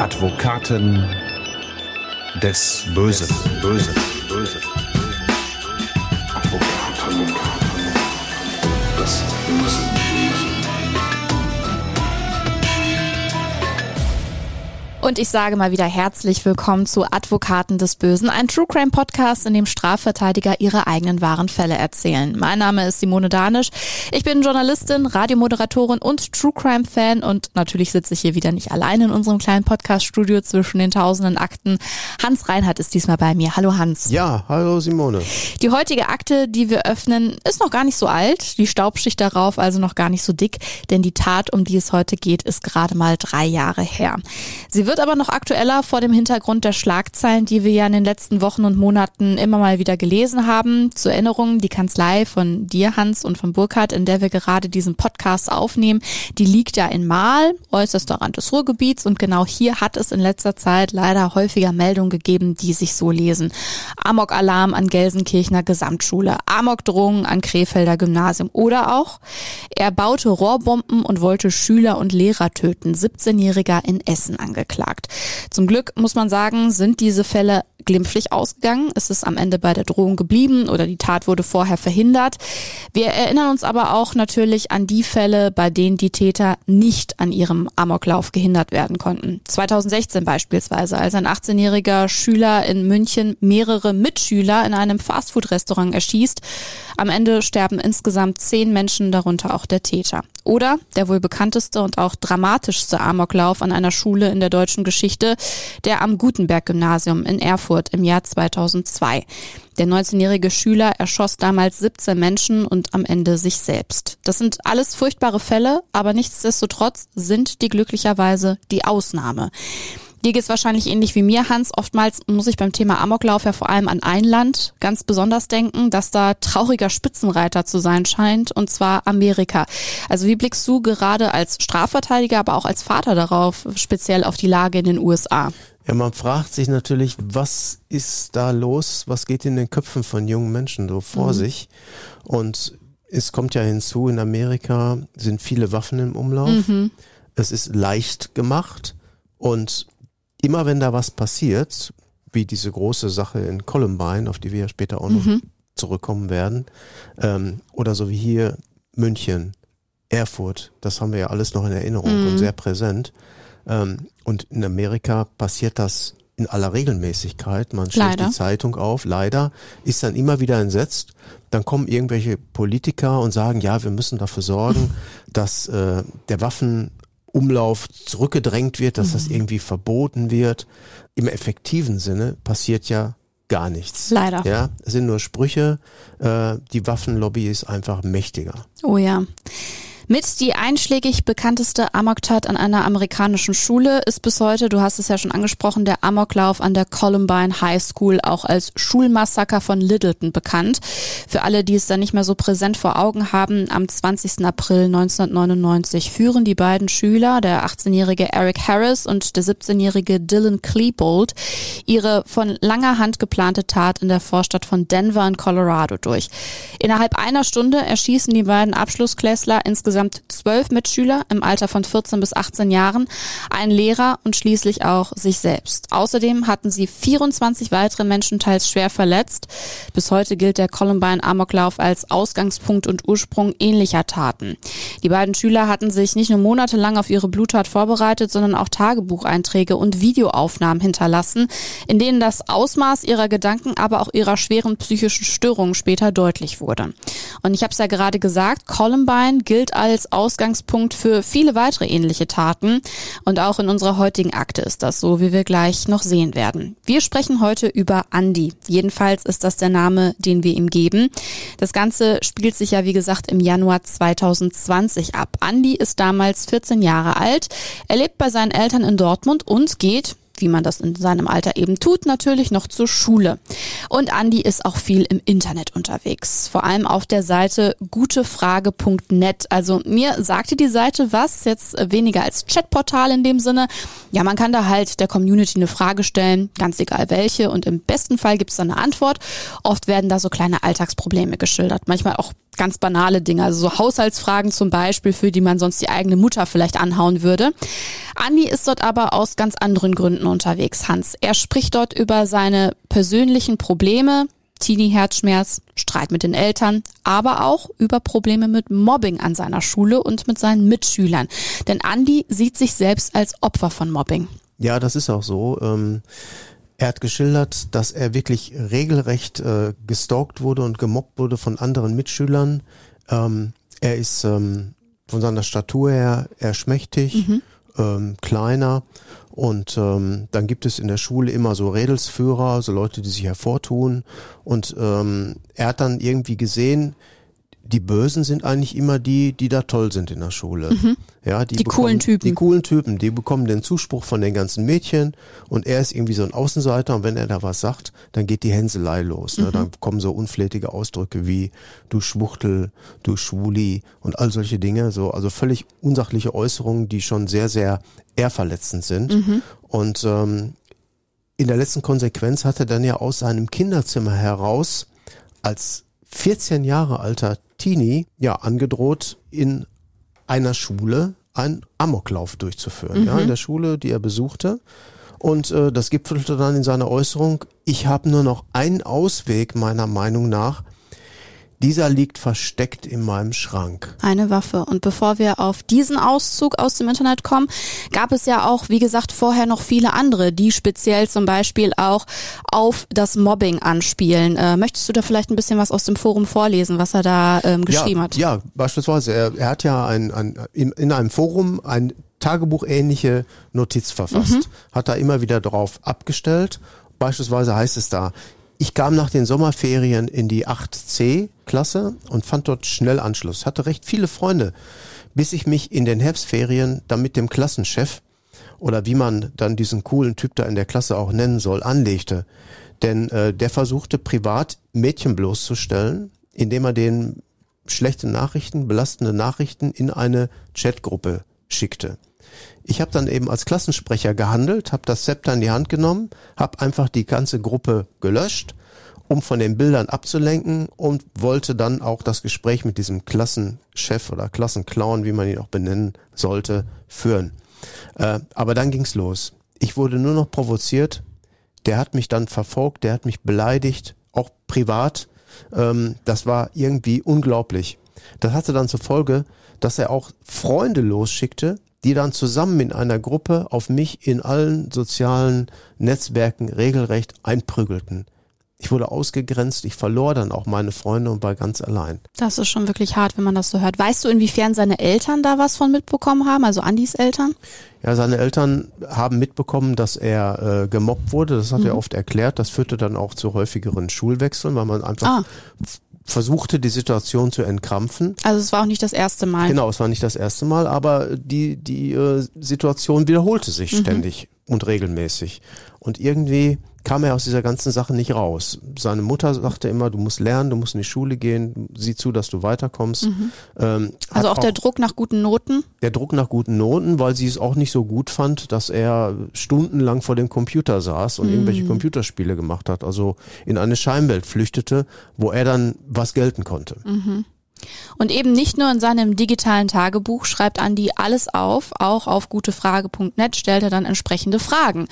Advokaten des Bösen. Bösen. Bösen. Und ich sage mal wieder herzlich willkommen zu Advokaten des Bösen, ein True Crime Podcast, in dem Strafverteidiger ihre eigenen wahren Fälle erzählen. Mein Name ist Simone Danisch. Ich bin Journalistin, Radiomoderatorin und True Crime Fan und natürlich sitze ich hier wieder nicht allein in unserem kleinen Podcast Studio zwischen den tausenden Akten. Hans Reinhardt ist diesmal bei mir. Hallo Hans. Ja, hallo Simone. Die heutige Akte, die wir öffnen, ist noch gar nicht so alt, die Staubschicht darauf also noch gar nicht so dick, denn die Tat, um die es heute geht, ist gerade mal drei Jahre her. Sie wird aber noch aktueller vor dem Hintergrund der Schlagzeilen, die wir ja in den letzten Wochen und Monaten immer mal wieder gelesen haben. Zur Erinnerung, die Kanzlei von dir, Hans, und von Burkhardt, in der wir gerade diesen Podcast aufnehmen, die liegt ja in Mahl, äußerster Rand des Ruhrgebiets. Und genau hier hat es in letzter Zeit leider häufiger Meldungen gegeben, die sich so lesen. Amok-Alarm an Gelsenkirchener Gesamtschule, Amok-Drohungen an Krefelder Gymnasium oder auch, er baute Rohrbomben und wollte Schüler und Lehrer töten. 17-Jähriger in Essen angeklagt angeklagt. Zum Glück muss man sagen, sind diese Fälle glimpflich ausgegangen. Es ist am Ende bei der Drohung geblieben oder die Tat wurde vorher verhindert. Wir erinnern uns aber auch natürlich an die Fälle, bei denen die Täter nicht an ihrem Amoklauf gehindert werden konnten. 2016 beispielsweise, als ein 18-jähriger Schüler in München mehrere Mitschüler in einem Fastfood-Restaurant erschießt. Am Ende sterben insgesamt zehn Menschen, darunter auch der Täter. Oder der wohl bekannteste und auch dramatischste Amoklauf an einer Schule in der deutschen Geschichte, der am Gutenberg-Gymnasium in Erfurt im Jahr 2002. Der 19-jährige Schüler erschoss damals 17 Menschen und am Ende sich selbst. Das sind alles furchtbare Fälle, aber nichtsdestotrotz sind die glücklicherweise die Ausnahme. Dir geht's wahrscheinlich ähnlich wie mir, Hans. Oftmals muss ich beim Thema Amoklauf ja vor allem an ein Land ganz besonders denken, dass da trauriger Spitzenreiter zu sein scheint, und zwar Amerika. Also wie blickst du gerade als Strafverteidiger, aber auch als Vater darauf, speziell auf die Lage in den USA? Ja, man fragt sich natürlich, was ist da los? Was geht in den Köpfen von jungen Menschen so vor mhm. sich? Und es kommt ja hinzu, in Amerika sind viele Waffen im Umlauf. Mhm. Es ist leicht gemacht und immer wenn da was passiert, wie diese große Sache in Columbine, auf die wir ja später auch noch mhm. zurückkommen werden, ähm, oder so wie hier München, Erfurt, das haben wir ja alles noch in Erinnerung mhm. und sehr präsent. Ähm, und in Amerika passiert das in aller Regelmäßigkeit. Man schlägt leider. die Zeitung auf, leider, ist dann immer wieder entsetzt. Dann kommen irgendwelche Politiker und sagen, ja, wir müssen dafür sorgen, dass äh, der Waffen Umlauf zurückgedrängt wird, dass mhm. das irgendwie verboten wird. Im effektiven Sinne passiert ja gar nichts. Leider. Ja, es sind nur Sprüche. Äh, die Waffenlobby ist einfach mächtiger. Oh ja. Mit die einschlägig bekannteste Amoktat an einer amerikanischen Schule ist bis heute, du hast es ja schon angesprochen, der Amoklauf an der Columbine High School, auch als Schulmassaker von Littleton bekannt. Für alle, die es da nicht mehr so präsent vor Augen haben, am 20. April 1999 führen die beiden Schüler, der 18-jährige Eric Harris und der 17-jährige Dylan Klebold, ihre von langer Hand geplante Tat in der Vorstadt von Denver in Colorado durch. Innerhalb einer Stunde erschießen die beiden Abschlussklässler insgesamt insgesamt zwölf Mitschüler im Alter von 14 bis 18 Jahren, ein Lehrer und schließlich auch sich selbst. Außerdem hatten sie 24 weitere Menschen teils schwer verletzt. Bis heute gilt der Columbine Amoklauf als Ausgangspunkt und Ursprung ähnlicher Taten. Die beiden Schüler hatten sich nicht nur monatelang auf ihre Bluttat vorbereitet, sondern auch Tagebucheinträge und Videoaufnahmen hinterlassen, in denen das Ausmaß ihrer Gedanken, aber auch ihrer schweren psychischen Störungen später deutlich wurde. Und ich habe es ja gerade gesagt, Columbine gilt als als Ausgangspunkt für viele weitere ähnliche Taten. Und auch in unserer heutigen Akte ist das so, wie wir gleich noch sehen werden. Wir sprechen heute über Andy. Jedenfalls ist das der Name, den wir ihm geben. Das Ganze spielt sich ja, wie gesagt, im Januar 2020 ab. Andy ist damals 14 Jahre alt. Er lebt bei seinen Eltern in Dortmund und geht, wie man das in seinem Alter eben tut, natürlich noch zur Schule. Und Andi ist auch viel im Internet unterwegs, vor allem auf der Seite gutefrage.net. Also mir sagte die Seite was, jetzt weniger als Chatportal in dem Sinne. Ja, man kann da halt der Community eine Frage stellen, ganz egal welche und im besten Fall gibt es dann eine Antwort. Oft werden da so kleine Alltagsprobleme geschildert, manchmal auch ganz banale Dinge, also so Haushaltsfragen zum Beispiel, für die man sonst die eigene Mutter vielleicht anhauen würde. Andi ist dort aber aus ganz anderen Gründen unterwegs, Hans. Er spricht dort über seine persönlichen Probleme, Teenie-Herzschmerz, Streit mit den Eltern, aber auch über Probleme mit Mobbing an seiner Schule und mit seinen Mitschülern. Denn Andi sieht sich selbst als Opfer von Mobbing. Ja, das ist auch so. Ähm er hat geschildert, dass er wirklich regelrecht äh, gestalkt wurde und gemobbt wurde von anderen Mitschülern. Ähm, er ist ähm, von seiner Statur her eher schmächtig, mhm. Ähm, kleiner. Und ähm, dann gibt es in der Schule immer so Redelsführer, so Leute, die sich hervortun. Und ähm, er hat dann irgendwie gesehen, die Bösen sind eigentlich immer die, die da toll sind in der Schule. Mhm. Ja, die, die bekommen, coolen Typen. Die coolen Typen, die bekommen den Zuspruch von den ganzen Mädchen und er ist irgendwie so ein Außenseiter und wenn er da was sagt, dann geht die Hänselei los. Ne? Mhm. Dann kommen so unflätige Ausdrücke wie du Schwuchtel, du Schwuli und all solche Dinge. So, also völlig unsachliche Äußerungen, die schon sehr, sehr ehrverletzend sind. Mhm. Und ähm, in der letzten Konsequenz hat er dann ja aus seinem Kinderzimmer heraus als 14 Jahre alter Teenie ja angedroht, in einer Schule einen Amoklauf durchzuführen. Mhm. Ja, in der Schule, die er besuchte. Und äh, das gipfelte dann in seiner Äußerung, ich habe nur noch einen Ausweg meiner Meinung nach, dieser liegt versteckt in meinem Schrank. Eine Waffe. Und bevor wir auf diesen Auszug aus dem Internet kommen, gab es ja auch, wie gesagt, vorher noch viele andere, die speziell zum Beispiel auch auf das Mobbing anspielen. Äh, möchtest du da vielleicht ein bisschen was aus dem Forum vorlesen, was er da ähm, geschrieben ja, hat? Ja, beispielsweise. Er, er hat ja ein, ein, in, in einem Forum ein Tagebuchähnliche Notiz verfasst, mhm. hat da immer wieder drauf abgestellt. Beispielsweise heißt es da, ich kam nach den Sommerferien in die 8C-Klasse und fand dort schnell Anschluss. Hatte recht viele Freunde, bis ich mich in den Herbstferien dann mit dem Klassenchef oder wie man dann diesen coolen Typ da in der Klasse auch nennen soll, anlegte. Denn äh, der versuchte privat Mädchen bloßzustellen, indem er denen schlechte Nachrichten, belastende Nachrichten in eine Chatgruppe schickte. Ich habe dann eben als Klassensprecher gehandelt, habe das Zepter in die Hand genommen, habe einfach die ganze Gruppe gelöscht, um von den Bildern abzulenken und wollte dann auch das Gespräch mit diesem Klassenchef oder Klassenclown, wie man ihn auch benennen sollte, führen. Äh, aber dann ging's los. Ich wurde nur noch provoziert. Der hat mich dann verfolgt, der hat mich beleidigt, auch privat. Ähm, das war irgendwie unglaublich. Das hatte dann zur Folge, dass er auch Freunde losschickte, die dann zusammen in einer Gruppe auf mich in allen sozialen Netzwerken regelrecht einprügelten. Ich wurde ausgegrenzt, ich verlor dann auch meine Freunde und war ganz allein. Das ist schon wirklich hart, wenn man das so hört. Weißt du, inwiefern seine Eltern da was von mitbekommen haben, also Andis Eltern? Ja, seine Eltern haben mitbekommen, dass er äh, gemobbt wurde. Das hat mhm. er oft erklärt. Das führte dann auch zu häufigeren Schulwechseln, weil man einfach ah versuchte, die Situation zu entkrampfen. Also es war auch nicht das erste Mal. Genau, es war nicht das erste Mal, aber die, die äh, Situation wiederholte sich mhm. ständig und regelmäßig. Und irgendwie kam er aus dieser ganzen Sache nicht raus. Seine Mutter sagte immer, du musst lernen, du musst in die Schule gehen, sieh zu, dass du weiterkommst. Mhm. Ähm, also auch, auch der Druck nach guten Noten? Der Druck nach guten Noten, weil sie es auch nicht so gut fand, dass er stundenlang vor dem Computer saß und mhm. irgendwelche Computerspiele gemacht hat, also in eine Scheinwelt flüchtete, wo er dann was gelten konnte. Mhm. Und eben nicht nur in seinem digitalen Tagebuch schreibt Andi alles auf, auch auf gutefrage.net stellt er dann entsprechende Fragen.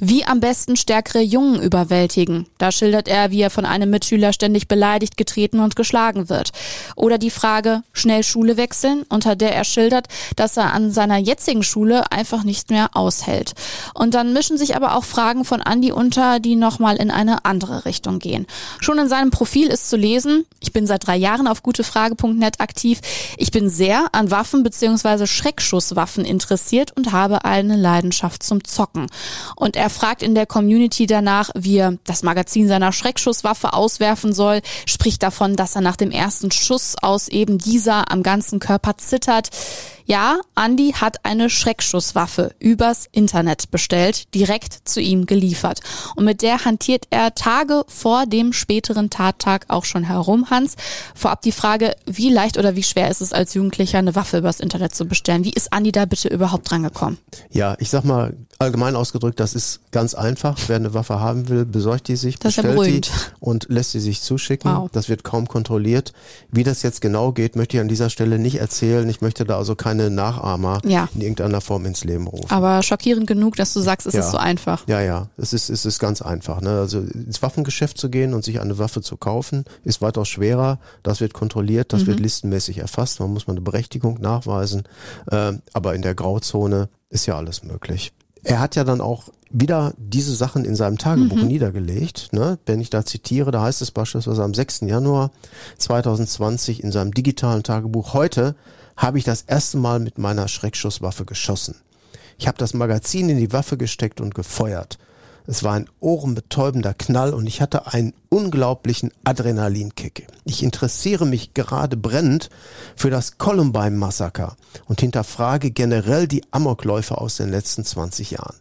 Wie am besten stärkere Jungen überwältigen. Da schildert er, wie er von einem Mitschüler ständig beleidigt, getreten und geschlagen wird. Oder die Frage, schnell Schule wechseln, unter der er schildert, dass er an seiner jetzigen Schule einfach nicht mehr aushält. Und dann mischen sich aber auch Fragen von Andi unter, die nochmal in eine andere Richtung gehen. Schon in seinem Profil ist zu lesen, ich bin seit drei Jahren auf gute Frage Frage.net aktiv. Ich bin sehr an Waffen bzw. Schreckschusswaffen interessiert und habe eine Leidenschaft zum Zocken. Und er fragt in der Community danach, wie er das Magazin seiner Schreckschusswaffe auswerfen soll, spricht davon, dass er nach dem ersten Schuss aus eben dieser am ganzen Körper zittert. Ja, Andy hat eine Schreckschusswaffe übers Internet bestellt, direkt zu ihm geliefert. Und mit der hantiert er Tage vor dem späteren Tattag auch schon herum, Hans. Vorab die Frage, wie leicht oder wie schwer ist es als Jugendlicher, eine Waffe übers Internet zu bestellen? Wie ist Andy da bitte überhaupt drangekommen? Ja, ich sag mal, allgemein ausgedrückt, das ist ganz einfach. Wer eine Waffe haben will, besorgt die sich, Das bestellt die und lässt sie sich zuschicken. Wow. Das wird kaum kontrolliert. Wie das jetzt genau geht, möchte ich an dieser Stelle nicht erzählen. Ich möchte da also keine Nachahmer Ja. in irgendeiner Form ins Leben rufen. Aber schockierend genug, dass du sagst, es Ja. ist so einfach. Ja, ja, es ist, es ist ganz einfach. Ne? Also ins Waffengeschäft zu gehen und sich eine Waffe zu kaufen, ist weitaus schwerer. Das wird kontrolliert, das wird listenmäßig erfasst. Man muss mal eine Berechtigung nachweisen. Äh, aber in der Grauzone ist ja alles möglich. Er hat ja dann auch wieder diese Sachen in seinem Tagebuch niedergelegt. Ne? Wenn ich da zitiere, da heißt es beispielsweise am 6. Januar 2020 in seinem digitalen Tagebuch, heute habe ich das erste Mal mit meiner Schreckschusswaffe geschossen. Ich habe das Magazin in die Waffe gesteckt und gefeuert. Es war ein ohrenbetäubender Knall und ich hatte einen unglaublichen Adrenalinkick. Ich interessiere mich gerade brennend für das Columbine-Massaker und hinterfrage generell die Amokläufe aus den letzten 20 Jahren.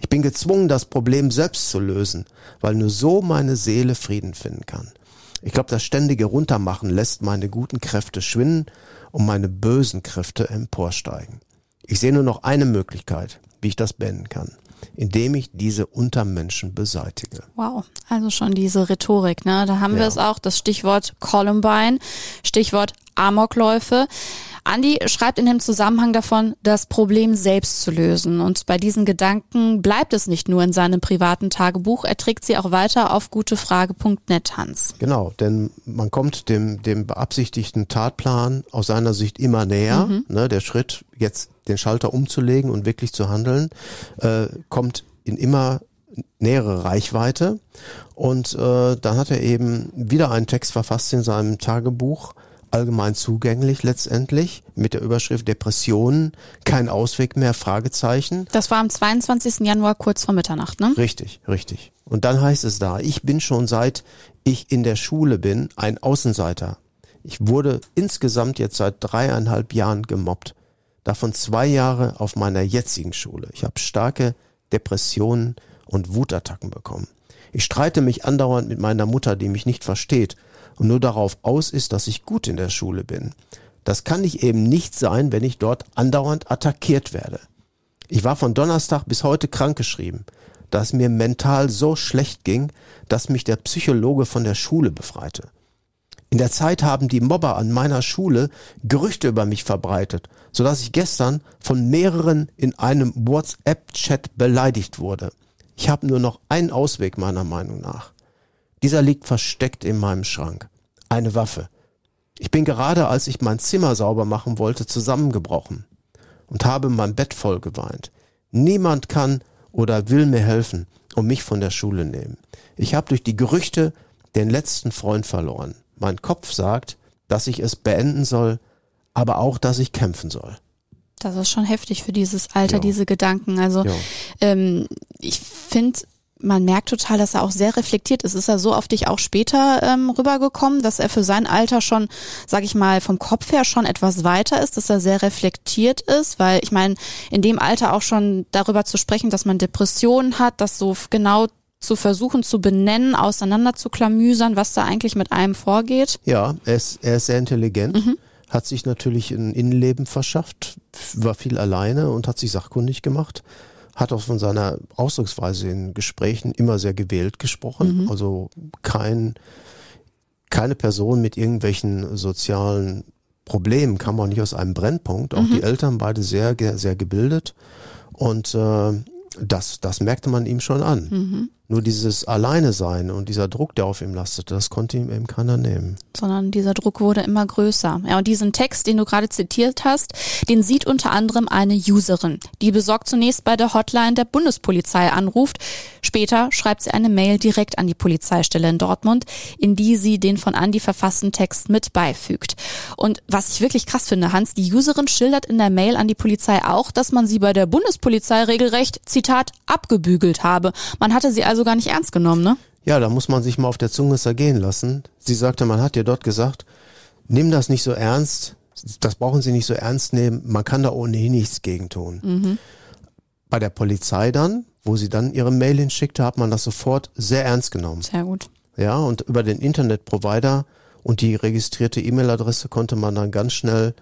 Ich bin gezwungen, das Problem selbst zu lösen, weil nur so meine Seele Frieden finden kann. Ich glaube, das ständige Runtermachen lässt meine guten Kräfte schwinden und meine bösen Kräfte emporsteigen. Ich sehe nur noch eine Möglichkeit, wie ich das beenden kann, indem ich diese Untermenschen beseitige. Wow, also schon diese Rhetorik, ne? Da haben wir Ja. es auch, das Stichwort Columbine, Stichwort Amokläufe. Andi schreibt in dem Zusammenhang davon, das Problem selbst zu lösen. Und bei diesen Gedanken bleibt es nicht nur in seinem privaten Tagebuch, er trägt sie auch weiter auf gutefrage.net, Hans. Genau, denn man kommt dem, dem beabsichtigten Tatplan aus seiner Sicht immer näher. Ne, der Schritt, jetzt den Schalter umzulegen und wirklich zu handeln, äh, kommt in immer nähere Reichweite. Und äh, dann hat er eben wieder einen Text verfasst in seinem Tagebuch, allgemein zugänglich letztendlich, mit der Überschrift Depressionen, kein Ausweg mehr, Fragezeichen. Das war am 22. Januar kurz vor Mitternacht, ne? Richtig, richtig. Und dann heißt es da, ich bin schon seit ich in der Schule bin ein Außenseiter. Ich wurde insgesamt jetzt seit dreieinhalb Jahren gemobbt. Davon zwei Jahre auf meiner jetzigen Schule. Ich habe starke Depressionen und Wutattacken bekommen. Ich streite mich andauernd mit meiner Mutter, die mich nicht versteht und nur darauf aus ist, dass ich gut in der Schule bin. Das kann ich eben nicht sein, wenn ich dort andauernd attackiert werde. Ich war von Donnerstag bis heute krankgeschrieben, da es mir mental so schlecht ging, dass mich der Psychologe von der Schule befreite. In der Zeit haben die Mobber an meiner Schule Gerüchte über mich verbreitet, so dass ich gestern von mehreren in einem WhatsApp-Chat beleidigt wurde. Ich habe nur noch einen Ausweg meiner Meinung nach. Dieser liegt versteckt in meinem Schrank. Eine Waffe. Ich bin gerade, als ich mein Zimmer sauber machen wollte, zusammengebrochen und habe mein Bett voll geweint. Niemand kann oder will mir helfen und mich von der Schule nehmen. Ich habe durch die Gerüchte den letzten Freund verloren. Mein Kopf sagt, dass ich es beenden soll, aber auch, dass ich kämpfen soll. Das ist schon heftig für dieses Alter, Ja. diese Gedanken. Also Ja. ähm, ich finde, man merkt total, dass er auch sehr reflektiert ist. Ist er so auf dich auch später ähm, rübergekommen, dass er für sein Alter schon, sag ich mal, vom Kopf her schon etwas weiter ist, dass er sehr reflektiert ist? Weil ich meine, in dem Alter auch schon darüber zu sprechen, dass man Depressionen hat, das so genau zu versuchen zu benennen, auseinander zu klamüsern, was da eigentlich mit einem vorgeht. Ja, er ist, er ist sehr intelligent, hat sich natürlich ein Innenleben verschafft, war viel alleine und hat sich sachkundig gemacht, hat auch von seiner Ausdrucksweise in Gesprächen immer sehr gewählt gesprochen, also kein, keine Person mit irgendwelchen sozialen Problemen kam auch nicht aus einem Brennpunkt, auch die Eltern beide sehr, sehr gebildet. Und äh, das, das merkte man ihm schon an. Nur dieses Alleine sein und dieser Druck, der auf ihm lastete, das konnte ihm eben keiner nehmen. sondern dieser Druck wurde immer größer. Ja, und diesen Text, den du gerade zitiert hast, den sieht unter anderem eine Userin, die besorgt zunächst bei der Hotline der Bundespolizei anruft. Später schreibt sie eine Mail direkt an die Polizeistelle in Dortmund, in die sie den von Andy verfassten Text mit beifügt. Und was ich wirklich krass finde, Hans, die Userin schildert in der Mail an die Polizei auch, dass man sie bei der Bundespolizei regelrecht, Zitat, abgebügelt habe. Man hatte sie also gar nicht ernst genommen, ne? Ja, da muss man sich mal auf der Zunge zergehen lassen. Sie sagte, man hat ihr dort gesagt, nimm das nicht so ernst, das brauchen Sie nicht so ernst nehmen, man kann da ohnehin nichts gegen tun. Bei der Polizei dann, wo sie dann ihre Mail hinschickte, hat man das sofort sehr ernst genommen. Sehr gut. Ja, und über den Internetprovider und die registrierte E-Mail-Adresse konnte man dann ganz schnell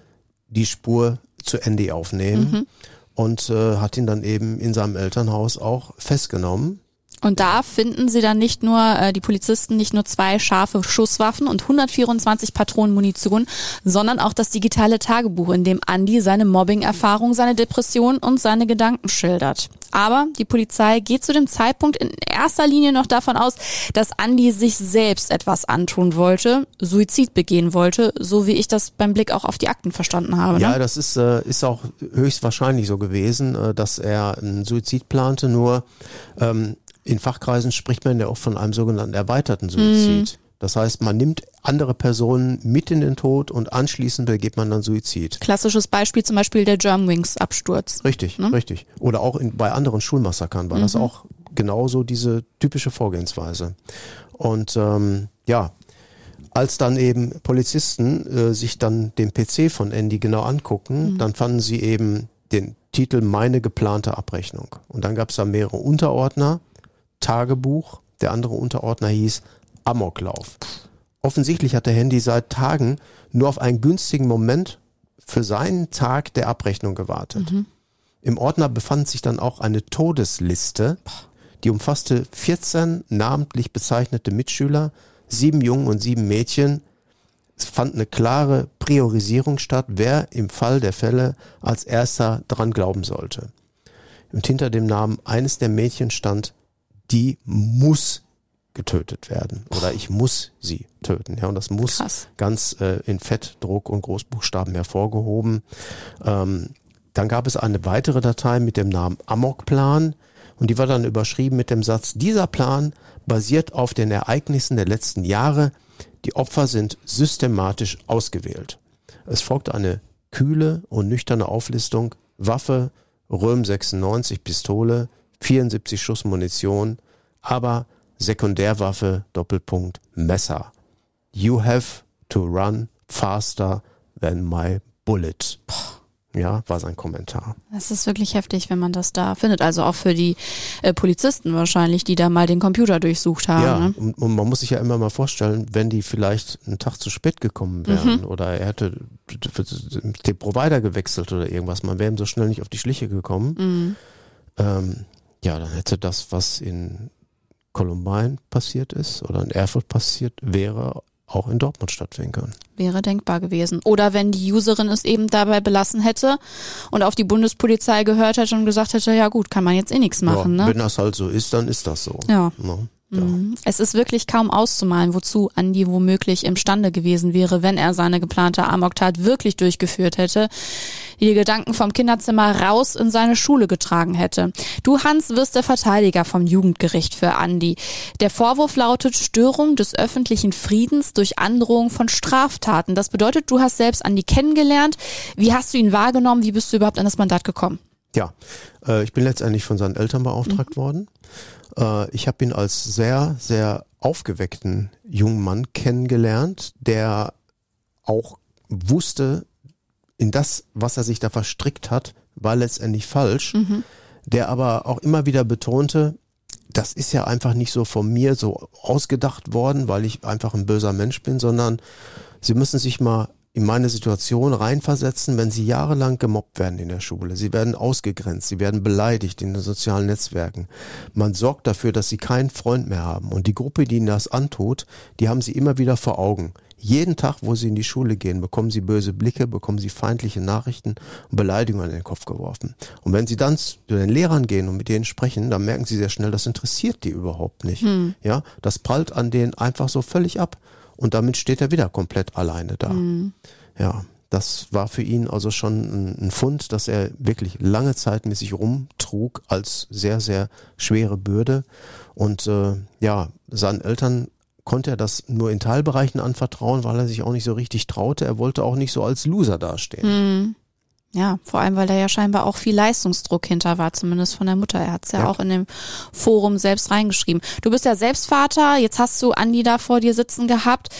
die Spur zu Andy aufnehmen. und äh, hat ihn dann eben in seinem Elternhaus auch festgenommen. Und da finden sie dann nicht nur, äh, die Polizisten, nicht nur zwei scharfe Schusswaffen und 124 Patronen Munition, sondern auch das digitale Tagebuch, in dem Andy seine Mobbing-Erfahrung, seine Depression und seine Gedanken schildert. Aber die Polizei geht zu dem Zeitpunkt in erster Linie noch davon aus, dass Andy sich selbst etwas antun wollte, Suizid begehen wollte, so wie ich das beim Blick auch auf die Akten verstanden habe. Ja, ne? das ist, äh, ist auch höchstwahrscheinlich so gewesen, äh, dass er einen Suizid plante, nur ähm, in Fachkreisen spricht man ja auch von einem sogenannten erweiterten Suizid. Das heißt, man nimmt andere Personen mit in den Tod und anschließend begeht man dann Suizid. Klassisches Beispiel zum Beispiel der Germanwings-Absturz. Richtig, richtig. Oder auch in, bei anderen Schulmassakern war das auch genauso diese typische Vorgehensweise. Und ähm, ja, als dann eben Polizisten äh, sich dann den PC von Andy genau angucken, dann fanden sie eben den Titel Meine geplante Abrechnung. Und dann gab es da mehrere Unterordner, Tagebuch, der andere Unterordner hieß Amoklauf. Offensichtlich hat der Handy seit Tagen nur auf einen günstigen Moment für seinen Tag der Abrechnung gewartet. Im Ordner befand sich dann auch eine Todesliste, die umfasste 14 namentlich bezeichnete Mitschüler, sieben Jungen und sieben Mädchen. Es fand eine klare Priorisierung statt, wer im Fall der Fälle als erster dran glauben sollte. Und hinter dem Namen eines der Mädchen stand, die muss getötet werden oder ich muss sie töten. Ja, und das muss Krass. ganz äh, in Fett, Druck und Großbuchstaben hervorgehoben. Ähm, dann gab es eine weitere Datei mit dem Namen Amokplan und die war dann überschrieben mit dem Satz, dieser Plan basiert auf den Ereignissen der letzten Jahre. Die Opfer sind systematisch ausgewählt. Es folgte eine kühle und nüchterne Auflistung. Waffe, Röhm 96, Pistole, 74 Schuss Munition, aber Sekundärwaffe, Doppelpunkt, Messer. You have to run faster than my bullet. Ja, war sein Kommentar. Das ist wirklich heftig, wenn man das da findet. Also auch für die äh, Polizisten wahrscheinlich, die da mal den Computer durchsucht haben. Ja, Ne? und, und man muss sich ja immer mal vorstellen, wenn die vielleicht einen Tag zu spät gekommen wären oder er hätte den Provider gewechselt oder irgendwas, man wäre ihm so schnell nicht auf die Schliche gekommen. Ähm, ja, dann hätte das, was in Columbine passiert ist oder in Erfurt passiert wäre, auch in Dortmund stattfinden können. Wäre denkbar gewesen. Oder wenn die Userin es eben dabei belassen hätte und auf die Bundespolizei gehört hätte und gesagt hätte, ja gut, kann man jetzt eh nichts machen. ja, ne? Wenn das halt so ist, dann ist das so. Ja. Ne? Ja. Mhm. Es ist wirklich kaum auszumalen, wozu Andi womöglich imstande gewesen wäre, wenn er seine geplante Amoktat wirklich durchgeführt hätte, die Gedanken vom Kinderzimmer raus in seine Schule getragen hätte. Du, Hans, wirst der Verteidiger vom Jugendgericht für Andi. Der Vorwurf lautet Störung des öffentlichen Friedens durch Androhung von Straftaten. Das bedeutet, du hast selbst Andi kennengelernt. Wie hast du ihn wahrgenommen? Wie bist du überhaupt an das Mandat gekommen? Ja, äh, ich bin letztendlich von seinen Eltern beauftragt worden. Äh, ich habe ihn als sehr, sehr aufgeweckten jungen Mann kennengelernt, der auch wusste, in das, was er sich da verstrickt hat, war letztendlich falsch, der aber auch immer wieder betonte, das ist ja einfach nicht so von mir so ausgedacht worden, weil ich einfach ein böser Mensch bin, sondern sie müssen sich mal in meine Situation reinversetzen, wenn sie jahrelang gemobbt werden in der Schule. Sie werden ausgegrenzt, sie werden beleidigt in den sozialen Netzwerken. Man sorgt dafür, dass sie keinen Freund mehr haben. Und die Gruppe, die ihnen das antut, die haben sie immer wieder vor Augen. Jeden Tag, wo sie in die Schule gehen, bekommen sie böse Blicke, bekommen sie feindliche Nachrichten und Beleidigungen an den Kopf geworfen. Und wenn sie dann zu den Lehrern gehen und mit denen sprechen, dann merken sie sehr schnell, das interessiert die überhaupt nicht. Ja, das prallt an denen einfach so völlig ab. Und damit steht er wieder komplett alleine da. Ja, das war für ihn also schon ein, Fund, dass er wirklich lange Zeit mit sich rumtrug als sehr, sehr schwere Bürde. Und äh, ja, seinen Eltern konnte er das nur in Teilbereichen anvertrauen, weil er sich auch nicht so richtig traute. Er wollte auch nicht so als Loser dastehen. Ja, vor allem, weil da ja scheinbar auch viel Leistungsdruck hinter war, zumindest von der Mutter. Er hat es ja, Ja. auch in dem Forum selbst reingeschrieben. Du bist ja selbst Vater, jetzt hast du Andi da vor dir sitzen gehabt.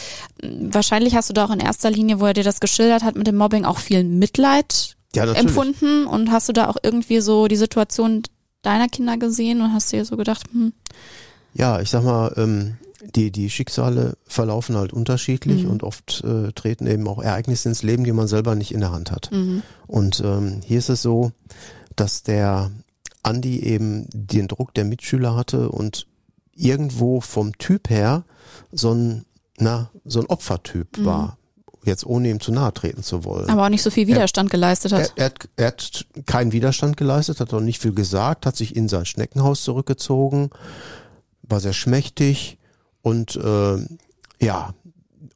Wahrscheinlich hast du da auch in erster Linie, wo er dir das geschildert hat mit dem Mobbing, auch viel Mitleid Ja, empfunden. Und hast du da auch irgendwie so die Situation deiner Kinder gesehen und hast dir so gedacht, hm, Ja, ich sag mal, ähm, die, die Schicksale verlaufen halt unterschiedlich Mhm. und oft äh, treten eben auch Ereignisse ins Leben, die man selber nicht in der Hand hat. Mhm. Und ähm, hier ist es so, dass der Andi eben den Druck der Mitschüler hatte und irgendwo vom Typ her so ein, na, so ein Opfertyp Mhm. war. Jetzt ohne ihm zu nahe treten zu wollen. Aber auch nicht so viel Widerstand geleistet Er, hat. er, hat, er hat keinen Widerstand geleistet, hat auch nicht viel gesagt, hat sich in sein Schneckenhaus zurückgezogen, war sehr schmächtig und äh, ja,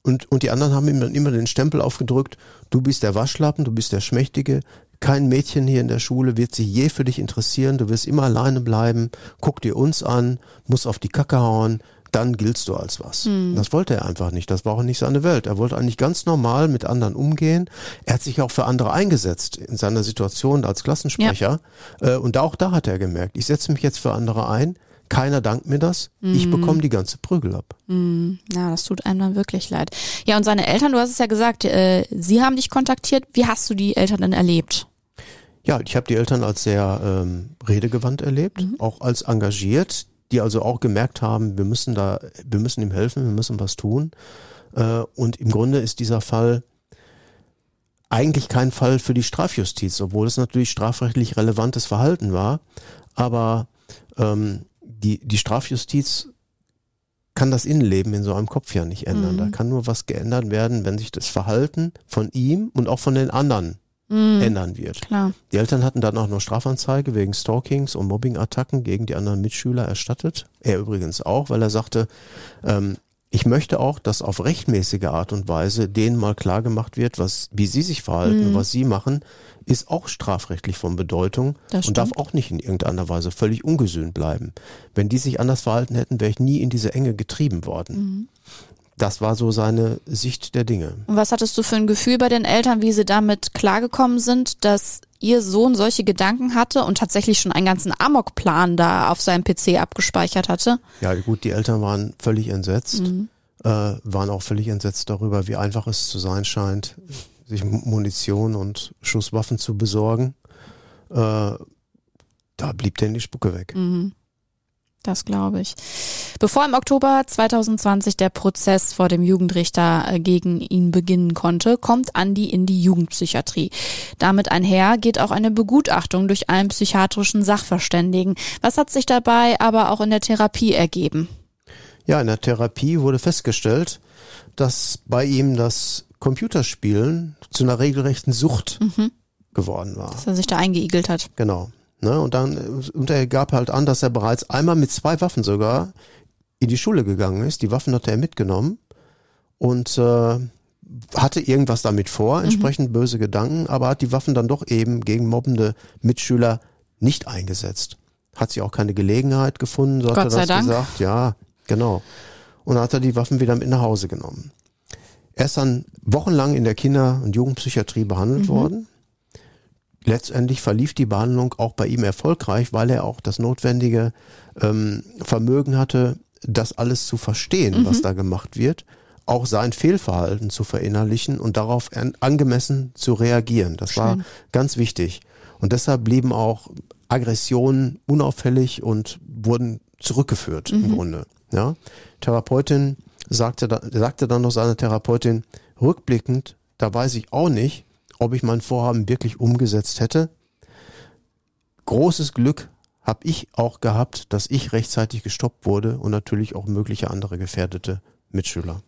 und, und die anderen haben ihm dann immer den Stempel aufgedrückt, du bist der Waschlappen, du bist der Schmächtige, kein Mädchen hier in der Schule wird sich je für dich interessieren, du wirst immer alleine bleiben, guck dir uns an, musst auf die Kacke hauen, dann giltst du als was. Das wollte er einfach nicht, das war auch nicht seine Welt. Er wollte eigentlich ganz normal mit anderen umgehen. Er hat sich auch für andere eingesetzt in seiner Situation als Klassensprecher. Äh, und auch da hat er gemerkt, ich setze mich jetzt für andere ein, keiner dankt mir das, ich bekomme die ganze Prügel ab. Ja, das tut einem dann wirklich leid. Ja, und seine Eltern, du hast es ja gesagt, äh, sie haben dich kontaktiert. Wie hast du die Eltern denn erlebt? Ja, ich habe die Eltern als sehr ähm, redegewandt erlebt, auch als engagiert, die also auch gemerkt haben, wir müssen da, wir müssen ihm helfen, wir müssen was tun. Äh, und im Grunde ist dieser Fall eigentlich kein Fall für die Strafjustiz, obwohl es natürlich strafrechtlich relevantes Verhalten war. Aber ähm, die, die Strafjustiz kann das Innenleben in so einem Kopf ja nicht ändern. Da kann nur was geändert werden, wenn sich das Verhalten von ihm und auch von den anderen ändern wird. Klar. Die Eltern hatten dann auch noch Strafanzeige wegen Stalkings und Mobbingattacken gegen die anderen Mitschüler erstattet. Er übrigens auch, weil er sagte, ähm, ich möchte auch, dass auf rechtmäßige Art und Weise denen mal klar gemacht wird, was, wie sie sich verhalten, und was sie machen, ist auch strafrechtlich von Bedeutung Das und darf auch nicht in irgendeiner Weise völlig ungesühnt bleiben. Wenn die sich anders verhalten hätten, wäre ich nie in diese Enge getrieben worden. Das war so seine Sicht der Dinge. Und was hattest du für ein Gefühl bei den Eltern, wie sie damit klargekommen sind, dass ihr Sohn solche Gedanken hatte und tatsächlich schon einen ganzen Amokplan da auf seinem PC abgespeichert hatte? Ja, gut, die Eltern waren völlig entsetzt, äh, waren auch völlig entsetzt darüber, wie einfach es zu sein scheint, sich Munition und Schusswaffen zu besorgen. Äh, da blieb denn die Spucke weg. Das glaube ich. Bevor im Oktober 2020 der Prozess vor dem Jugendrichter äh, gegen ihn beginnen konnte, kommt Andi in die Jugendpsychiatrie. Damit einher geht auch eine Begutachtung durch einen psychiatrischen Sachverständigen. Was hat sich dabei aber auch in der Therapie ergeben? Ja, in der Therapie wurde festgestellt, dass bei ihm das Computerspielen zu einer regelrechten Sucht geworden war. Dass er sich da eingeigelt hat. Genau. Ne? Und dann äh, und er gab halt an, dass er bereits einmal mit zwei Waffen sogar in die Schule gegangen ist. Die Waffen hatte er mitgenommen und äh, hatte irgendwas damit vor, entsprechend böse Gedanken, aber hat die Waffen dann doch eben gegen mobbende Mitschüler nicht eingesetzt. Hat sich auch keine Gelegenheit gefunden, so hat Gott er sei das Dank. gesagt. Ja, genau. Und hat er die Waffen wieder mit nach Hause genommen. Er ist dann wochenlang in der Kinder- und Jugendpsychiatrie behandelt worden. Letztendlich verlief die Behandlung auch bei ihm erfolgreich, weil er auch das notwendige ähm, Vermögen hatte, das alles zu verstehen, was da gemacht wird, auch sein Fehlverhalten zu verinnerlichen und darauf an, angemessen zu reagieren. Das war ganz wichtig. Und deshalb blieben auch Aggressionen unauffällig und wurden zurückgeführt im Grunde. Ja? Therapeutin sagte, da, sagte dann noch seine Therapeutin, rückblickend, da weiß ich auch nicht, ob ich mein Vorhaben wirklich umgesetzt hätte. Großes Glück habe ich auch gehabt, dass ich rechtzeitig gestoppt wurde und natürlich auch mögliche andere gefährdete Mitschüler.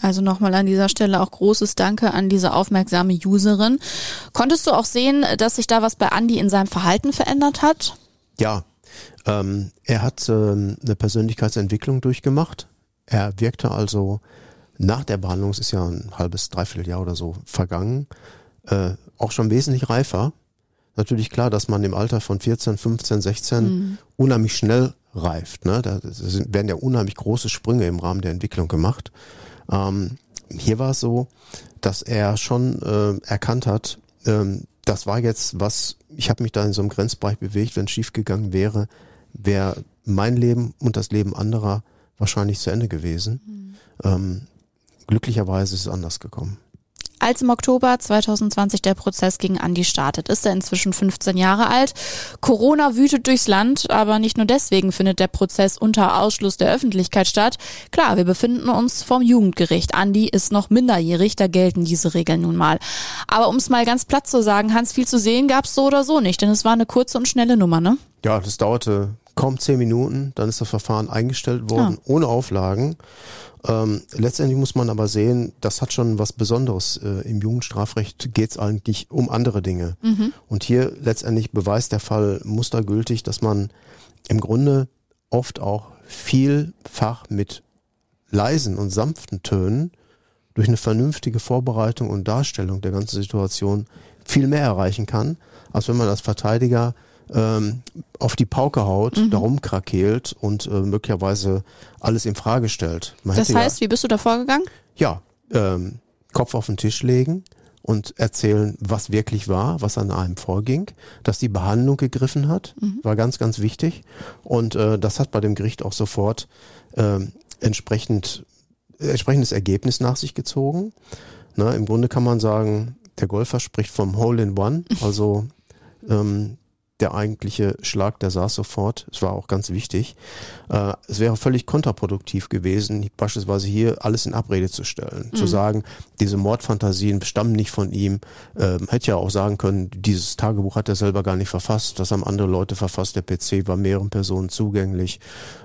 Also nochmal an dieser Stelle auch großes Danke an diese aufmerksame Userin. Konntest du auch sehen, dass sich da was bei Andi in seinem Verhalten verändert hat? Ja, ähm, er hat ähm, eine Persönlichkeitsentwicklung durchgemacht. Er wirkte also nach der Behandlung, es ist ja ein halbes, dreiviertel Jahr oder so vergangen, äh, auch schon wesentlich reifer. Natürlich klar, dass man im Alter von 14, 15, 16 unheimlich schnell reift. Ne? Da sind, werden ja unheimlich große Sprünge im Rahmen der Entwicklung gemacht. Ähm, hier war es so, dass er schon äh, erkannt hat, ähm, das war jetzt was, ich habe mich da in so einem Grenzbereich bewegt, wenn es schiefgegangen wäre, wäre mein Leben und das Leben anderer wahrscheinlich zu Ende gewesen. Ähm, glücklicherweise ist es anders gekommen. Als im Oktober 2020 der Prozess gegen Andi startet, ist er inzwischen 15 Jahre alt. Corona wütet durchs Land, aber nicht nur deswegen findet der Prozess unter Ausschluss der Öffentlichkeit statt. Klar, wir befinden uns vorm Jugendgericht. Andi ist noch minderjährig, da gelten diese Regeln nun mal. Aber um es mal ganz platt zu sagen, Hans, viel zu sehen gab es so oder so nicht, denn es war eine kurze und schnelle Nummer, ne? Ja, das dauerte kaum zehn Minuten, dann ist das Verfahren eingestellt worden, ohne Auflagen. Ähm, letztendlich muss man aber sehen, das hat schon was Besonderes. Äh, Im Jugendstrafrecht geht es eigentlich um andere Dinge. Und hier letztendlich beweist der Fall mustergültig, dass man im Grunde oft auch vielfach mit leisen und sanften Tönen durch eine vernünftige Vorbereitung und Darstellung der ganzen Situation viel mehr erreichen kann, als wenn man als Verteidiger ähm, auf die Pauke haut, darum krakeelt und äh, möglicherweise alles in Frage stellt. Man Das hätte ja- heißt, wie bist du da vorgegangen? ja, ähm, Kopf auf den Tisch legen und erzählen, was wirklich war, was an einem vorging, dass die Behandlung gegriffen hat, war ganz, ganz wichtig. Und äh, das hat bei dem Gericht auch sofort ähm, entsprechend entsprechendes Ergebnis nach sich gezogen. Na, Im Grunde kann man sagen, der Golfer spricht vom Hole in One, also ähm, der eigentliche Schlag, der saß sofort. Es war auch ganz wichtig. Äh, es wäre völlig kontraproduktiv gewesen, beispielsweise hier alles in Abrede zu stellen. Zu sagen, diese Mordfantasien stammen nicht von ihm. Ähm, hätte ja auch sagen können, dieses Tagebuch hat er selber gar nicht verfasst. Das haben andere Leute verfasst. Der PC war mehreren Personen zugänglich.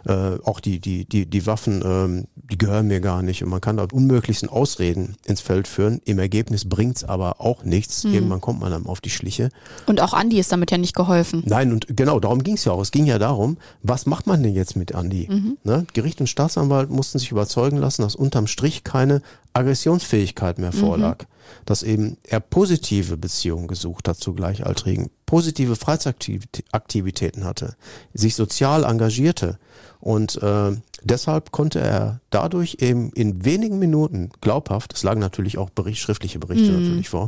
Äh, auch die, die, die, die Waffen, ähm, die gehören mir gar nicht. Und man kann da unmöglichsten Ausreden ins Feld führen. Im Ergebnis bringt's aber auch nichts. Irgendwann kommt man dann auf die Schliche. Und auch Andi ist damit ja nicht geholfen. Nein, und genau, darum ging es ja auch. Es ging ja darum, was macht man denn jetzt mit Andi? Ne? Gericht und Staatsanwalt mussten sich überzeugen lassen, dass unterm Strich keine Aggressionsfähigkeit mehr vorlag. Dass eben er positive Beziehungen gesucht hat zu Gleichaltrigen, positive Freizeitaktivitäten hatte, sich sozial engagierte. Und äh, deshalb konnte er dadurch eben in wenigen Minuten glaubhaft, es lagen natürlich auch Bericht, schriftliche Berichte natürlich vor,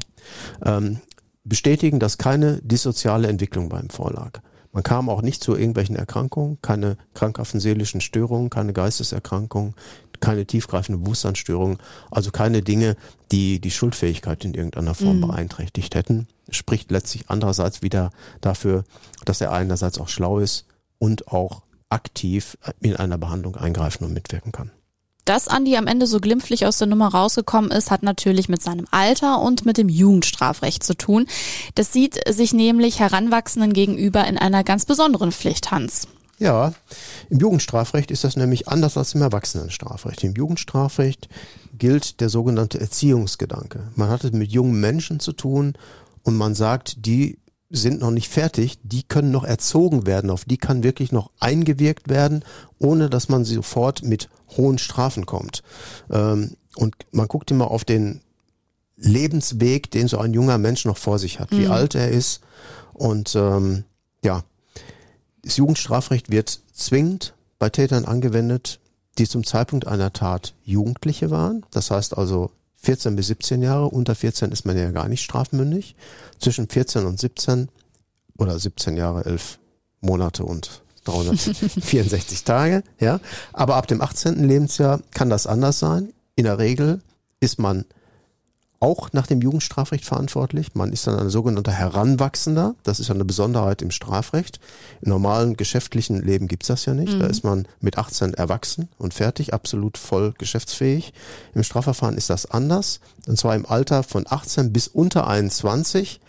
ähm, bestätigen, dass keine dissoziale Entwicklung bei ihm vorlag. Man kam auch nicht zu irgendwelchen Erkrankungen, keine krankhaften seelischen Störungen, keine Geisteserkrankungen, keine tiefgreifende Bewusstseinsstörungen, also keine Dinge, die die Schuldfähigkeit in irgendeiner Form beeinträchtigt hätten. Spricht letztlich andererseits wieder dafür, dass er einerseits auch schlau ist und auch aktiv in einer Behandlung eingreifen und mitwirken kann. Dass Andi am Ende so glimpflich aus der Nummer rausgekommen ist, hat natürlich mit seinem Alter und mit dem Jugendstrafrecht zu tun. Das sieht sich nämlich Heranwachsenden gegenüber in einer ganz besonderen Pflicht, Hans. Ja, im Jugendstrafrecht ist das nämlich anders als im Erwachsenenstrafrecht. Im Jugendstrafrecht gilt der sogenannte Erziehungsgedanke. Man hat es mit jungen Menschen zu tun und man sagt, die sind noch nicht fertig, die können noch erzogen werden, auf die kann wirklich noch eingewirkt werden, ohne dass man sofort mit hohen Strafen kommt. Ähm, und man guckt immer auf den Lebensweg, den so ein junger Mensch noch vor sich hat, wie alt er ist. Und ähm, ja, das Jugendstrafrecht wird zwingend bei Tätern angewendet, die zum Zeitpunkt einer Tat Jugendliche waren. Das heißt also 14 bis 17 Jahre. Unter 14 ist man ja gar nicht strafmündig. Zwischen 14 und 17 oder 17 Jahre, 11 Monate und 364 Tage. Ja, aber ab dem 18. Lebensjahr kann das anders sein. In der Regel ist man auch nach dem Jugendstrafrecht verantwortlich. Man ist dann ein sogenannter Heranwachsender. Das ist ja eine Besonderheit im Strafrecht. Im normalen geschäftlichen Leben gibt's das ja nicht. Da ist man mit 18 erwachsen und fertig, absolut voll geschäftsfähig. Im Strafverfahren ist das anders. Und zwar im Alter von 18 bis unter 21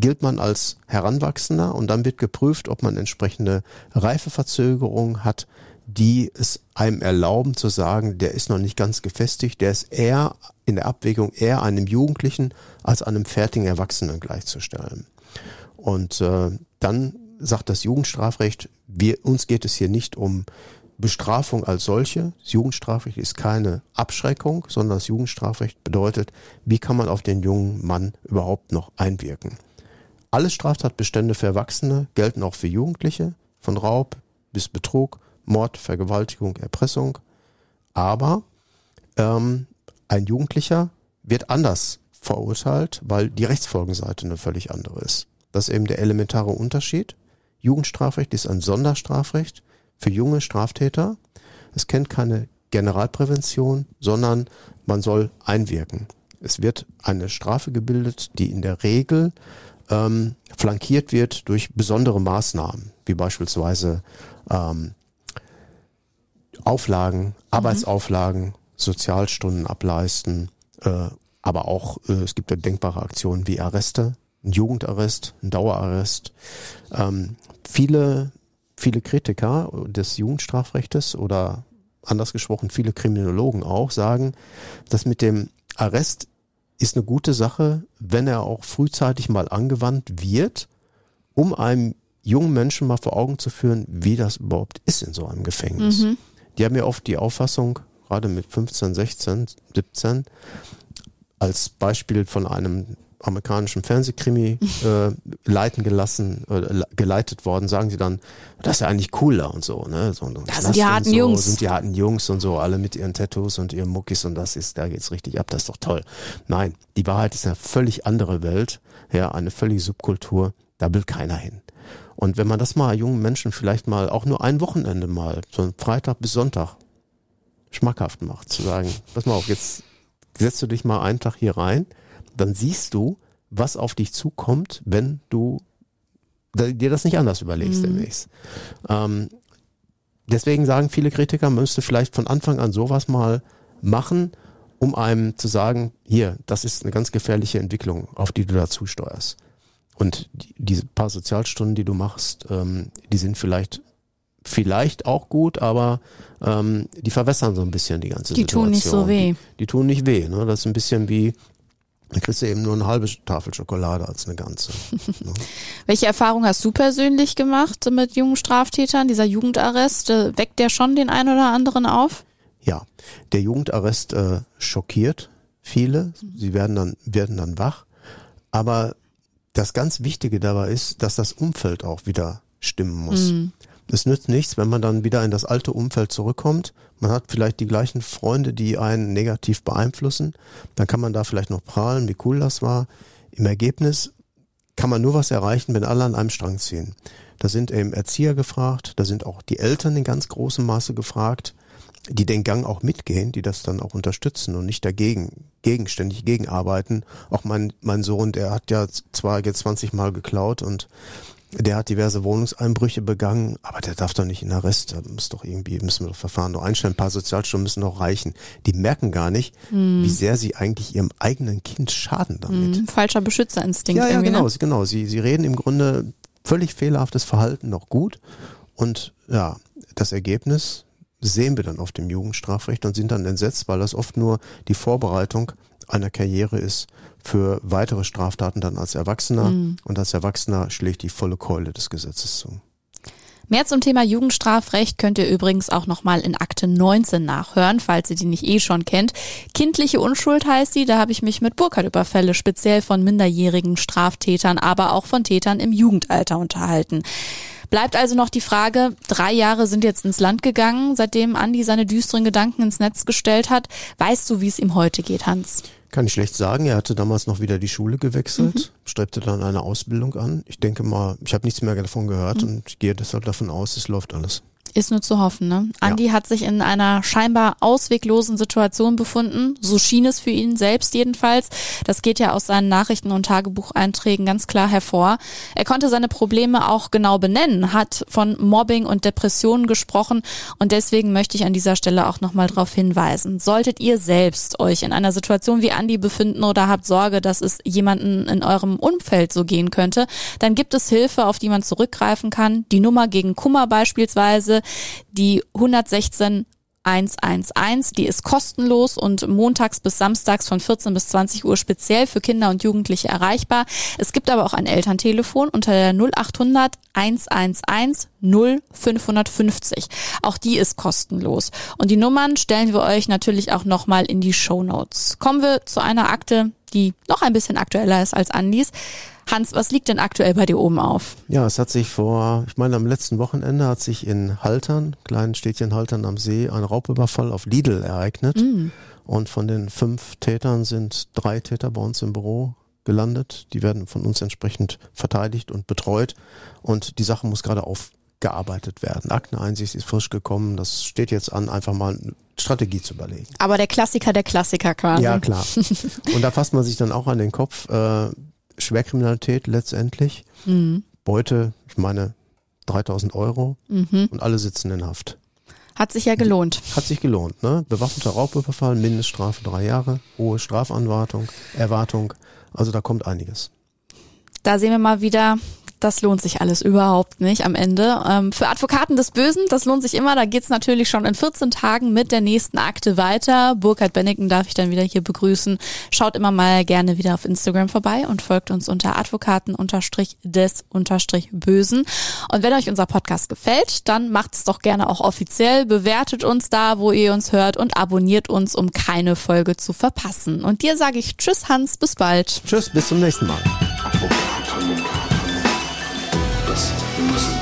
gilt man als Heranwachsender und dann wird geprüft, ob man entsprechende Reifeverzögerung hat, die es einem erlauben zu sagen, der ist noch nicht ganz gefestigt, der ist eher in der Abwägung eher einem Jugendlichen als einem fertigen Erwachsenen gleichzustellen. Und äh, dann sagt das Jugendstrafrecht, wir, uns geht es hier nicht um Bestrafung als solche. Das Jugendstrafrecht ist keine Abschreckung, sondern das Jugendstrafrecht bedeutet, wie kann man auf den jungen Mann überhaupt noch einwirken. Alle Straftatbestände für Erwachsene gelten auch für Jugendliche, von Raub bis Betrug, Mord, Vergewaltigung, Erpressung. Aber ähm, ein Jugendlicher wird anders verurteilt, weil die Rechtsfolgenseite eine völlig andere ist. Das ist eben der elementare Unterschied. Jugendstrafrecht ist ein Sonderstrafrecht für junge Straftäter. Es kennt keine Generalprävention, sondern man soll einwirken. Es wird eine Strafe gebildet, die in der Regel ähm, flankiert wird durch besondere Maßnahmen, wie beispielsweise ähm, Auflagen, Arbeitsauflagen, Sozialstunden ableisten, äh, aber auch äh, es gibt ja denkbare Aktionen wie Arreste, ein Jugendarrest, ein Dauerarrest. Ähm, viele, viele Kritiker des Jugendstrafrechtes oder anders gesprochen viele Kriminologen auch sagen, dass mit dem Arrest ist eine gute Sache, wenn er auch frühzeitig mal angewandt wird, um einem jungen Menschen mal vor Augen zu führen, wie das überhaupt ist in so einem Gefängnis. Mhm. Die haben ja oft die Auffassung, gerade mit 15, 16, 17, als Beispiel von einem amerikanischen Fernsehkrimi äh, leiten gelassen, äh, geleitet worden, sagen sie dann, das ist ja eigentlich cooler und so, ne? So, das sind die harten so, Jungs. Sind die harten Jungs und so, alle mit ihren Tattoos und ihren Muckis und das ist, da geht's richtig ab, das ist doch toll. Nein, die Wahrheit ist eine völlig andere Welt, ja, eine völlige Subkultur, da will keiner hin. Und wenn man das mal jungen Menschen vielleicht mal auch nur ein Wochenende mal, so ein Freitag bis Sonntag, schmackhaft macht, zu sagen, pass mal auf, jetzt setzt du dich mal einen Tag hier rein, dann siehst du, was auf dich zukommt, wenn du dir das nicht anders überlegst Mhm. demnächst. Ähm, deswegen sagen viele Kritiker, man müsste vielleicht von Anfang an sowas mal machen, um einem zu sagen, hier, das ist eine ganz gefährliche Entwicklung, auf die du dazu steuerst. Und die, diese paar Sozialstunden, die du machst, ähm, die sind vielleicht vielleicht auch gut, aber ähm, die verwässern so ein bisschen die ganze Die Situation. tun nicht so weh. Die, die tun nicht weh. Ne? Das ist ein bisschen wie, da kriegst du eben nur eine halbe Tafel Schokolade als eine ganze. ne? Welche Erfahrung hast du persönlich gemacht mit jungen Straftätern? Dieser Jugendarrest, äh, weckt der schon den einen oder anderen auf? Ja, der Jugendarrest äh, schockiert viele. Sie werden dann, werden dann wach. Aber das ganz Wichtige dabei ist, dass das Umfeld auch wieder stimmen muss. Mhm. Es nützt nichts, wenn man dann wieder in das alte Umfeld zurückkommt. Man hat vielleicht die gleichen Freunde, die einen negativ beeinflussen. Dann kann man da vielleicht noch prahlen, wie cool das war. Im Ergebnis kann man nur was erreichen, wenn alle an einem Strang ziehen. Da sind eben Erzieher gefragt, da sind auch die Eltern in ganz großem Maße gefragt, die den Gang auch mitgehen, die das dann auch unterstützen und nicht dagegen, gegenständig gegenarbeiten. Auch mein, mein Sohn, der hat ja zwar jetzt 20 Mal geklaut und der hat diverse Wohnungseinbrüche begangen, aber der darf doch nicht in Arrest. Da muss doch irgendwie, müssen wir doch Verfahren noch einstellen. Ein paar Sozialstunden müssen noch reichen. Die merken gar nicht, wie sehr sie eigentlich ihrem eigenen Kind schaden damit. Mhm. Falscher Beschützerinstinkt Ja, ja, irgendwie, genau, ne? genau. Sie, sie reden im Grunde völlig fehlerhaftes Verhalten noch gut. Und ja, das Ergebnis sehen wir dann auf dem Jugendstrafrecht und sind dann entsetzt, weil das oft nur die Vorbereitung einer Karriere ist für weitere Straftaten dann als Erwachsener. Und als Erwachsener schlägt die volle Keule des Gesetzes zu. Mehr zum Thema Jugendstrafrecht könnt ihr übrigens auch nochmal in Akte 19 nachhören, falls ihr die nicht eh schon kennt. Kindliche Unschuld heißt die, da habe ich mich mit Burkhardt-Überfälle speziell von minderjährigen Straftätern, aber auch von Tätern im Jugendalter unterhalten. Bleibt also noch die Frage, drei Jahre sind jetzt ins Land gegangen, seitdem Andi seine düsteren Gedanken ins Netz gestellt hat. Weißt du, wie es ihm heute geht, Hans? Kann ich schlecht sagen. Er hatte damals noch wieder die Schule gewechselt, strebte dann eine Ausbildung an. Ich denke mal, ich habe nichts mehr davon gehört und ich gehe deshalb davon aus, es läuft alles. Ist nur zu hoffen, ne? Andi hat sich in einer scheinbar ausweglosen Situation befunden. So schien es für ihn selbst jedenfalls. Das geht ja aus seinen Nachrichten- und Tagebucheinträgen ganz klar hervor. Er konnte seine Probleme auch genau benennen, hat von Mobbing und Depressionen gesprochen und deswegen möchte ich an dieser Stelle auch nochmal darauf hinweisen. Solltet ihr selbst euch in einer Situation wie Andi befinden oder habt Sorge, dass es jemanden in eurem Umfeld so gehen könnte, dann gibt es Hilfe, auf die man zurückgreifen kann. Die Nummer gegen Kummer beispielsweise, die 116 111, die ist kostenlos und montags bis samstags von 14 bis 20 Uhr speziell für Kinder und Jugendliche erreichbar. Es gibt aber auch ein Elterntelefon unter der 0800 111 0550. Auch die ist kostenlos. Und die Nummern stellen wir euch natürlich auch nochmal in die Show Notes. Kommen wir zu einer Akte, die noch ein bisschen aktueller ist als Andis. Hans, was liegt denn aktuell bei dir oben auf? Ja, es hat sich vor, ich meine, am letzten Wochenende hat sich in Haltern, kleinen Städtchen Haltern am See, ein Raubüberfall auf Lidl ereignet. Und von den fünf Tätern sind drei Täter bei uns im Büro gelandet. Die werden von uns entsprechend verteidigt und betreut. Und die Sache muss gerade auf, gearbeitet werden. Akteneinsicht ist frisch gekommen. Das steht jetzt an, einfach mal Strategie zu überlegen. Aber der Klassiker der Klassiker quasi. Ja, klar. Und da fasst man sich dann auch an den Kopf. Äh, Schwerkriminalität letztendlich. Mhm. Beute, ich meine, 3000 Euro Mhm. und alle sitzen in Haft. Hat sich ja gelohnt. Hat sich gelohnt, ne? Bewaffneter Raubüberfall, Mindeststrafe drei Jahre, hohe Strafanwartung, Erwartung. Also da kommt einiges. Da sehen wir mal wieder, das lohnt sich alles überhaupt nicht am Ende. Ähm, für Advokaten des Bösen, das lohnt sich immer. Da geht's natürlich schon in 14 Tagen mit der nächsten Akte weiter. Burkhard Benneken darf ich dann wieder hier begrüßen. Schaut immer mal gerne wieder auf Instagram vorbei und folgt uns unter Advokaten-des-Bösen. Und wenn euch unser Podcast gefällt, dann macht's doch gerne auch offiziell. Bewertet uns da, wo ihr uns hört und abonniert uns, um keine Folge zu verpassen. Und dir sage ich Tschüss Hans, bis bald. Tschüss, bis zum nächsten Mal. Advokaten des Bösen.